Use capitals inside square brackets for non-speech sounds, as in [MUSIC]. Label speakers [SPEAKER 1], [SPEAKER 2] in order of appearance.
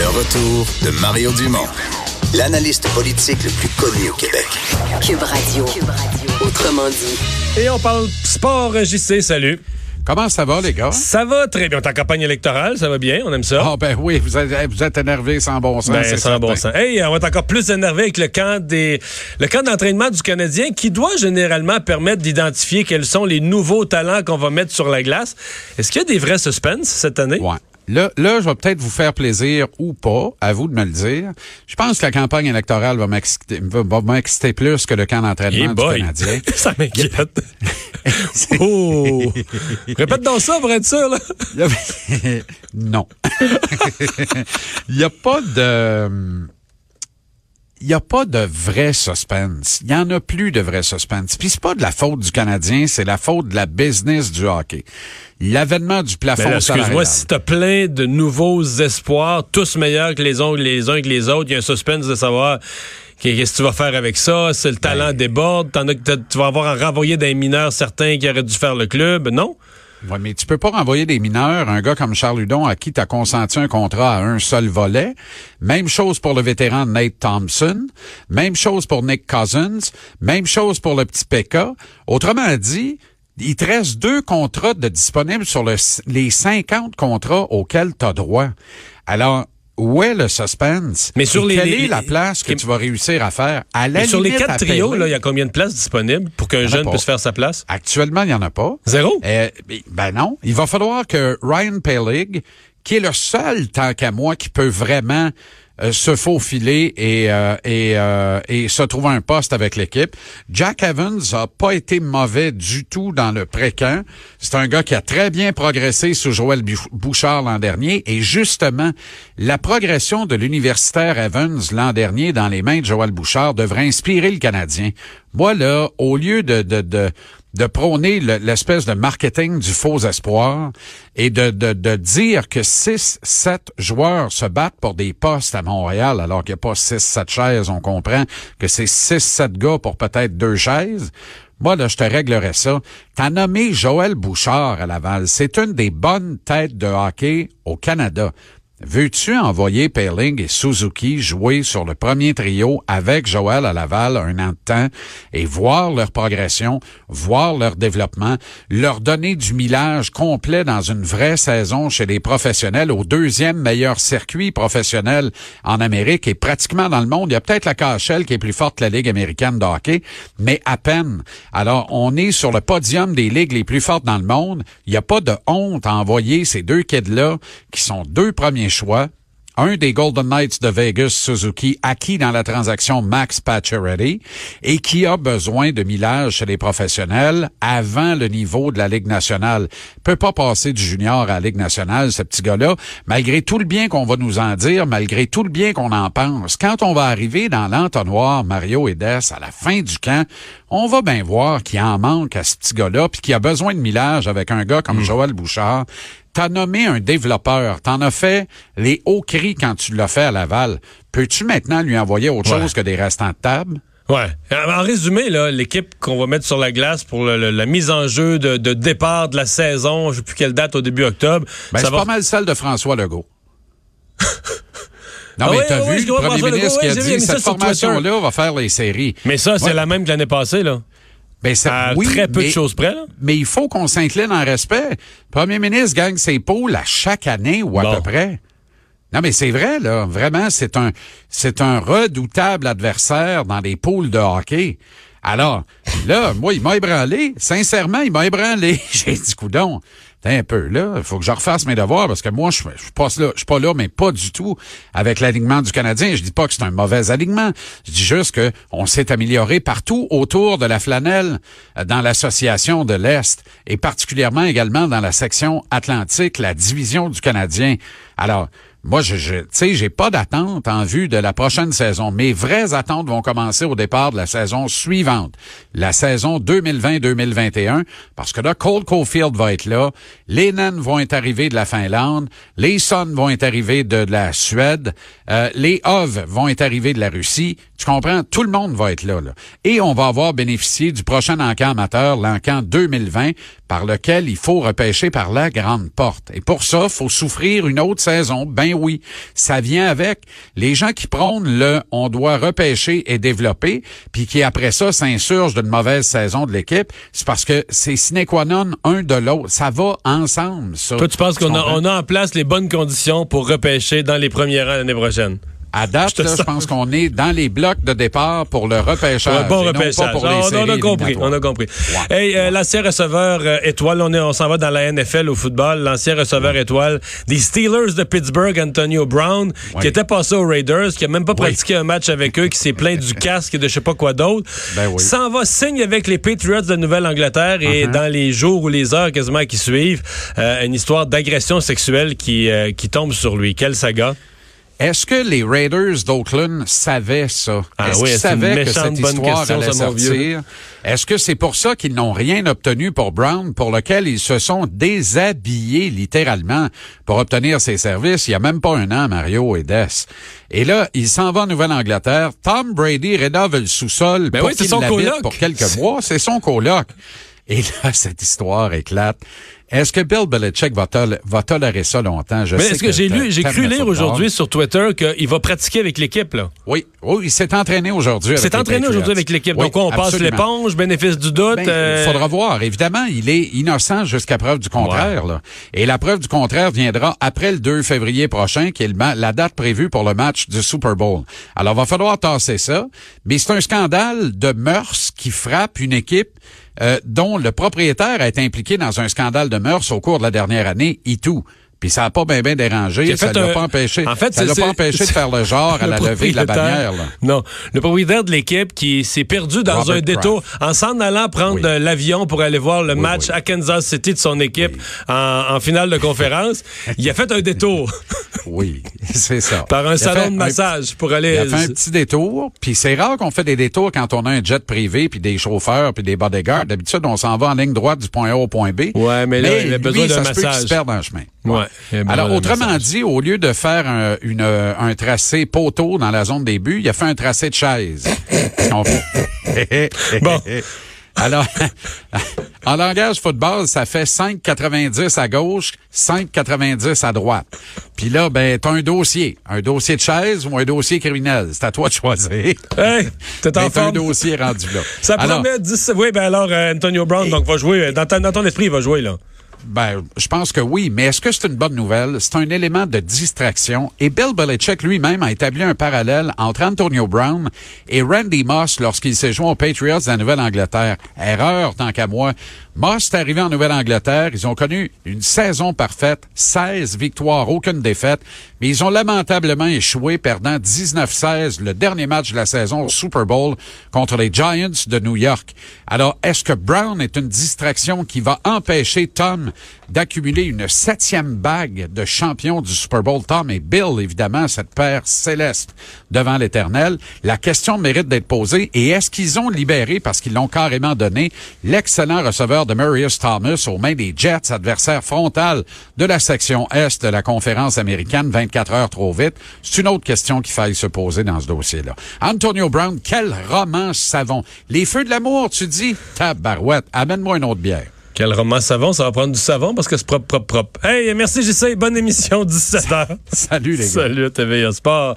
[SPEAKER 1] Le retour de Mario Dumont, l'analyste politique le plus connu au Québec.
[SPEAKER 2] Cube Radio. Autrement dit.
[SPEAKER 3] Et on parle sport, JC, salut.
[SPEAKER 4] Comment ça va, les gars?
[SPEAKER 3] Ça va très bien. On est en campagne électorale, ça va bien, on aime ça.
[SPEAKER 4] Ah, ben oui, vous êtes, vous êtes énervé sans bon sens.
[SPEAKER 3] Ben,
[SPEAKER 4] c'est
[SPEAKER 3] sans bon sens. Hey, on va être encore plus énervé avec le camp des le camp d'entraînement du Canadien qui doit généralement permettre d'identifier quels sont les nouveaux talents qu'on va mettre sur la glace. Est-ce qu'il y a des vrais suspens cette année?
[SPEAKER 4] Ouais. Là, là, je vais peut-être vous faire plaisir ou pas, à vous de me le dire. Je pense que la campagne électorale va m'exciter, va, va m'exciter plus que le camp
[SPEAKER 3] Eh
[SPEAKER 4] d'entraînement du
[SPEAKER 3] boy.
[SPEAKER 4] Canadien. [LAUGHS]
[SPEAKER 3] ça m'inquiète. [LAUGHS] oh! Répète donc ça pour être sûr, là. [LAUGHS]
[SPEAKER 4] Non. Il n'y a pas de... Il n'y a pas de vrai suspense. Il n'y en a plus de vrai suspense. Puis c'est pas de la faute du Canadien, c'est la faute de la business du hockey. L'avènement du plafond
[SPEAKER 3] là, excuse-moi, si t'as plein de nouveaux espoirs, tous meilleurs que les uns, les uns que les autres, il y a un suspense de savoir qu'est-ce que tu vas faire avec ça, si le talent
[SPEAKER 4] Ben.
[SPEAKER 3] déborde, t'en as tu vas avoir à renvoyer des mineurs certains qui auraient dû faire le club, non?
[SPEAKER 4] Oui, mais tu peux pas renvoyer des mineurs, un gars comme Charles Hudon à qui tu as consenti un contrat à un seul volet. Même chose pour le vétéran Nate Thompson. Même chose pour Nick Cousins. Même chose pour le petit Pekka. Autrement dit, il te reste deux contrats de disponibles sur le- les 50 contrats auxquels tu as droit. Alors, où est le suspense?
[SPEAKER 3] Mais sur
[SPEAKER 4] Et
[SPEAKER 3] les-
[SPEAKER 4] quelle
[SPEAKER 3] les-
[SPEAKER 4] est la place que
[SPEAKER 3] les-
[SPEAKER 4] tu vas réussir à faire? À la
[SPEAKER 3] Mais sur les quatre trios, il y a combien de places disponibles pour qu'un jeune puisse faire sa place?
[SPEAKER 4] Actuellement, il n'y en a pas.
[SPEAKER 3] Zéro?
[SPEAKER 4] Euh, ben non. Il va falloir que Ryan Pellig, qui est le seul, tant qu'à moi, qui peut vraiment euh, se faufiler et, euh, et, euh, et se trouver un poste avec l'équipe. Jack Evans a pas été mauvais du tout dans le pré-camp. C'est un gars qui a très bien progressé sous Joël Bou- Bouchard l'an dernier. Et justement, la progression de l'universitaire Evans l'an dernier dans les mains de Joël Bouchard devrait inspirer le Canadien. Moi, là, au lieu de, de, de, de prôner le- l'espèce de marketing du faux espoir et de, de, dire que 6, 7 joueurs se battent pour des postes à Montréal alors qu'il n'y a pas 6, 7 chaises, on comprend que c'est 6, 7 gars pour peut-être deux chaises. Moi, là, je te réglerais ça. T'as nommé Joël Bouchard à Laval. C'est une des bonnes têtes de hockey au Canada. Veux-tu envoyer Payling et Suzuki jouer sur le premier trio avec Joël à Laval un an de temps et voir leur progression, voir leur développement, leur donner du millage complet dans une vraie saison chez les professionnels au deuxième meilleur circuit professionnel en Amérique et pratiquement dans le monde? Il y a peut-être la KHL qui est plus forte que la Ligue américaine de hockey, mais à peine. Alors, on est sur le podium des ligues les plus fortes dans le monde. Il n'y a pas de honte à envoyer ces deux kids-là qui sont deux premiers Un des Golden Knights de Vegas, Suzuki, acquis dans la transaction Max Pacioretty et qui a besoin de millage chez les professionnels avant le niveau de la Ligue nationale. Peut pas passer du junior à la Ligue nationale, ce petit gars-là, malgré tout le bien qu'on va nous en dire, malgré tout le bien qu'on en pense. Quand on va arriver dans l'entonnoir, Mario et à la fin du camp, on va bien voir qu'il en manque à ce petit gars-là, puis qu'il a besoin de millage avec un gars comme Joël Bouchard. T'as nommé un développeur, t'en as fait les hauts cris quand tu l'as fait à Laval. Peux-tu maintenant lui envoyer autre
[SPEAKER 3] Ouais.
[SPEAKER 4] chose que des restants de table?
[SPEAKER 3] Ouais. En résumé, là, l'équipe qu'on va mettre sur la glace pour le- le- la mise en jeu de, de départ de la saison, je sais plus quelle date au début octobre.
[SPEAKER 4] Ben,
[SPEAKER 3] ça
[SPEAKER 4] c'est
[SPEAKER 3] va
[SPEAKER 4] pas mal celle de François Legault. [LAUGHS] non,
[SPEAKER 3] Ah
[SPEAKER 4] mais t'as vu le premier ministre qui a dit
[SPEAKER 3] ça
[SPEAKER 4] cette formation-là va faire les séries.
[SPEAKER 3] Mais ça, c'est la même que l'année passée, là.
[SPEAKER 4] Ben, oui,
[SPEAKER 3] très peu de choses près, là.
[SPEAKER 4] Mais il faut qu'on s'incline en respect. Le premier ministre gagne ses poules à chaque année ou à
[SPEAKER 3] Bon.
[SPEAKER 4] peu près. Non, mais c'est vrai, là. Vraiment, c'est un, c'est un redoutable adversaire dans les poules de hockey. Alors, là, moi, il m'a ébranlé. Sincèrement, il m'a ébranlé. [LAUGHS] J'ai dit, coudon, un peu là. Il faut que je refasse mes devoirs parce que moi, je, je suis pas là, je suis pas là, mais pas du tout avec l'alignement du Canadien. Je dis pas que c'est un mauvais alignement. Je dis juste que on s'est amélioré partout autour de la flanelle euh, dans l'association de l'Est et particulièrement également dans la section Atlantique, la division du Canadien. Alors, moi, je, je tu sais, j'ai pas d'attente en vue de la prochaine saison. Mes vraies attentes vont commencer au départ de la saison suivante, la saison 2020-2021, parce que là, Cole Caulfield va être là, les Nains vont être arrivés de la Finlande, les Suns vont être arrivés de, de la Suède, euh, les Hov vont être arrivés de la Russie. Tu comprends? Tout le monde va être là, là. Et on va avoir bénéficié du prochain encamp amateur, l'encamp 2020, par lequel il faut repêcher par la grande porte. Et pour ça, faut souffrir une autre saison. Ben oui, ça vient avec. Les gens qui prônent le on doit repêcher et développer, puis qui après ça s'insurgent d'une mauvaise saison de l'équipe, c'est parce que c'est sine qua non un de l'autre. Ça va ensemble, ça.
[SPEAKER 3] Toi, tu penses qu'on a, on a en place les bonnes conditions pour repêcher dans les premiers rangs l'année prochaine?
[SPEAKER 4] À date, je, là, je pense qu'on est dans les blocs de départ pour le repêchage.
[SPEAKER 3] Un bon repêchage. Pour les on, on, a compris. On a compris. Ouais. Hey, euh, l'ancien receveur euh, étoile, on, est, on s'en va dans la NFL au football. L'ancien receveur ouais. étoile des Steelers de Pittsburgh, Antonio Brown, ouais. qui était passé aux Raiders, qui a même pas pratiqué un match avec eux, qui s'est plaint du [LAUGHS] casque et de je sais pas quoi d'autre.
[SPEAKER 4] Ben
[SPEAKER 3] s'en va signe avec les Patriots de Nouvelle-Angleterre et uh -huh. dans les jours ou les heures quasiment qui suivent, euh, une histoire d'agression sexuelle qui, euh, qui tombe sur lui. Quelle saga?
[SPEAKER 4] Est-ce que les Raiders d'Oakland savaient ça?
[SPEAKER 3] Ah
[SPEAKER 4] Est-ce
[SPEAKER 3] oui,
[SPEAKER 4] qu'ils savaient que cette histoire
[SPEAKER 3] question,
[SPEAKER 4] allait sortir? Est-ce que c'est pour ça qu'ils n'ont rien obtenu pour Brown, pour lequel ils se sont déshabillés littéralement pour obtenir ses services? Il y a même pas un an, Mario et Des? Et là, il s'en va en Nouvelle-Angleterre. Tom Brady rénove le sous-sol
[SPEAKER 3] ben
[SPEAKER 4] pour
[SPEAKER 3] oui,
[SPEAKER 4] qu'il l'habite pour quelques mois. C'est son coloc. Et là, [LAUGHS] cette histoire éclate. Est-ce que Bill Belichick va, tol va tolérer ça longtemps? Je
[SPEAKER 3] Mais est-ce que, que j'ai lu, j'ai cru lire aujourd'hui sur Twitter qu'il va pratiquer avec l'équipe, là?
[SPEAKER 4] Oui, oui, il s'est entraîné aujourd'hui.
[SPEAKER 3] Il s'est entraîné aujourd'hui avec l'équipe.
[SPEAKER 4] Oui,
[SPEAKER 3] Donc, on passe l'éponge, bénéfice du doute.
[SPEAKER 4] Ben,
[SPEAKER 3] euh...
[SPEAKER 4] Il faudra voir. Évidemment, il est innocent jusqu'à preuve du contraire.
[SPEAKER 3] Ouais.
[SPEAKER 4] Là. Et la preuve du contraire viendra après le 2 février prochain, qui est le la date prévue pour le match du Super Bowl. Alors, il va falloir tasser ça. Mais c'est un scandale de mœurs qui frappe une équipe euh, dont le propriétaire a été impliqué dans un scandale de mœurs au cours de la dernière année, et tout. Puis ça n'a pas bien bien dérangé, ça ne l'a pas empêché.
[SPEAKER 3] En fait,
[SPEAKER 4] ça l'a pas empêché de faire le [LAUGHS] genre à la levée de la bannière. Là.
[SPEAKER 3] Non, le propriétaire de l'équipe qui s'est perdu dans
[SPEAKER 4] Robert
[SPEAKER 3] un détour
[SPEAKER 4] Kraft.
[SPEAKER 3] en s'en allant prendre
[SPEAKER 4] Oui.
[SPEAKER 3] l'avion pour aller voir le
[SPEAKER 4] Oui,
[SPEAKER 3] match
[SPEAKER 4] oui.
[SPEAKER 3] à Kansas City de son équipe en, en finale de conférence. il a fait un détour [LAUGHS]
[SPEAKER 4] Oui, c'est ça.
[SPEAKER 3] par un
[SPEAKER 4] Il
[SPEAKER 3] salon de
[SPEAKER 4] un-
[SPEAKER 3] massage pour aller.
[SPEAKER 4] Il a fait un petit détour, puis c'est rare qu'on fait des détours quand on a un jet privé, puis des chauffeurs, puis des bodyguards. D'habitude, on s'en va en ligne droite du point A au point B.
[SPEAKER 3] Ouais, mais là, il a besoin d'un
[SPEAKER 4] peut
[SPEAKER 3] massage.
[SPEAKER 4] se perde dans le chemin.
[SPEAKER 3] Ouais, il besoin
[SPEAKER 4] Alors, autrement dit, au lieu de faire un, une, euh, un tracé poteau dans la zone des buts, il a fait un tracé de chaise. [LAUGHS]
[SPEAKER 3] Bon. [LAUGHS]
[SPEAKER 4] Alors, [LAUGHS] en langage football, ça fait 5,90 à gauche, 5,90 à droite. Puis là, ben, t'as un dossier. Un dossier de chaise ou un dossier criminel. C'est à toi de choisir.
[SPEAKER 3] Hey, t'es en
[SPEAKER 4] t'as un dossier rendu là.
[SPEAKER 3] Ça
[SPEAKER 4] Alors,
[SPEAKER 3] promet 10. Oui, ben alors, euh, Antonio Brown donc, va jouer. Dans, dans ton esprit, il va jouer, là.
[SPEAKER 4] Ben, je pense que oui, mais est-ce que c'est une bonne nouvelle? C'est un élément de distraction. Et Bill Belichick lui-même a établi un parallèle entre Antonio Brown et Randy Moss lorsqu'il s'est joint aux Patriots de la Nouvelle-Angleterre. Erreur, tant qu'à moi. Moss est arrivé en Nouvelle-Angleterre. Ils ont connu une saison parfaite, 16 victoires, aucune défaite, mais ils ont lamentablement échoué, perdant 19-16 le dernier match de la saison au Super Bowl contre les Giants de New York. Alors, est-ce que Brown est une distraction qui va empêcher Tom d'accumuler une septième bague de champion du Super Bowl? Tom et Bill, évidemment, cette paire céleste devant l'éternel. La question mérite d'être posée. Et est-ce qu'ils ont libéré, parce qu'ils l'ont carrément donné, l'excellent receveur de Marius Thomas aux mains des Jets, adversaire frontal de la section Est de la conférence américaine 24 heures trop vite? C'est une autre question qu'il faille se poser dans ce dossier-là. Antonio Brown, quel roman savon. Les feux de l'amour, tu dis? Tabarouette, amène-moi une autre bière.
[SPEAKER 3] Quel roman savon, ça va prendre du savon parce que c'est propre, propre, propre. Hey, merci, j'essaie. Bonne émission, 17h. [LAUGHS]
[SPEAKER 4] Salut les gars.
[SPEAKER 3] Salut, TVA Sport.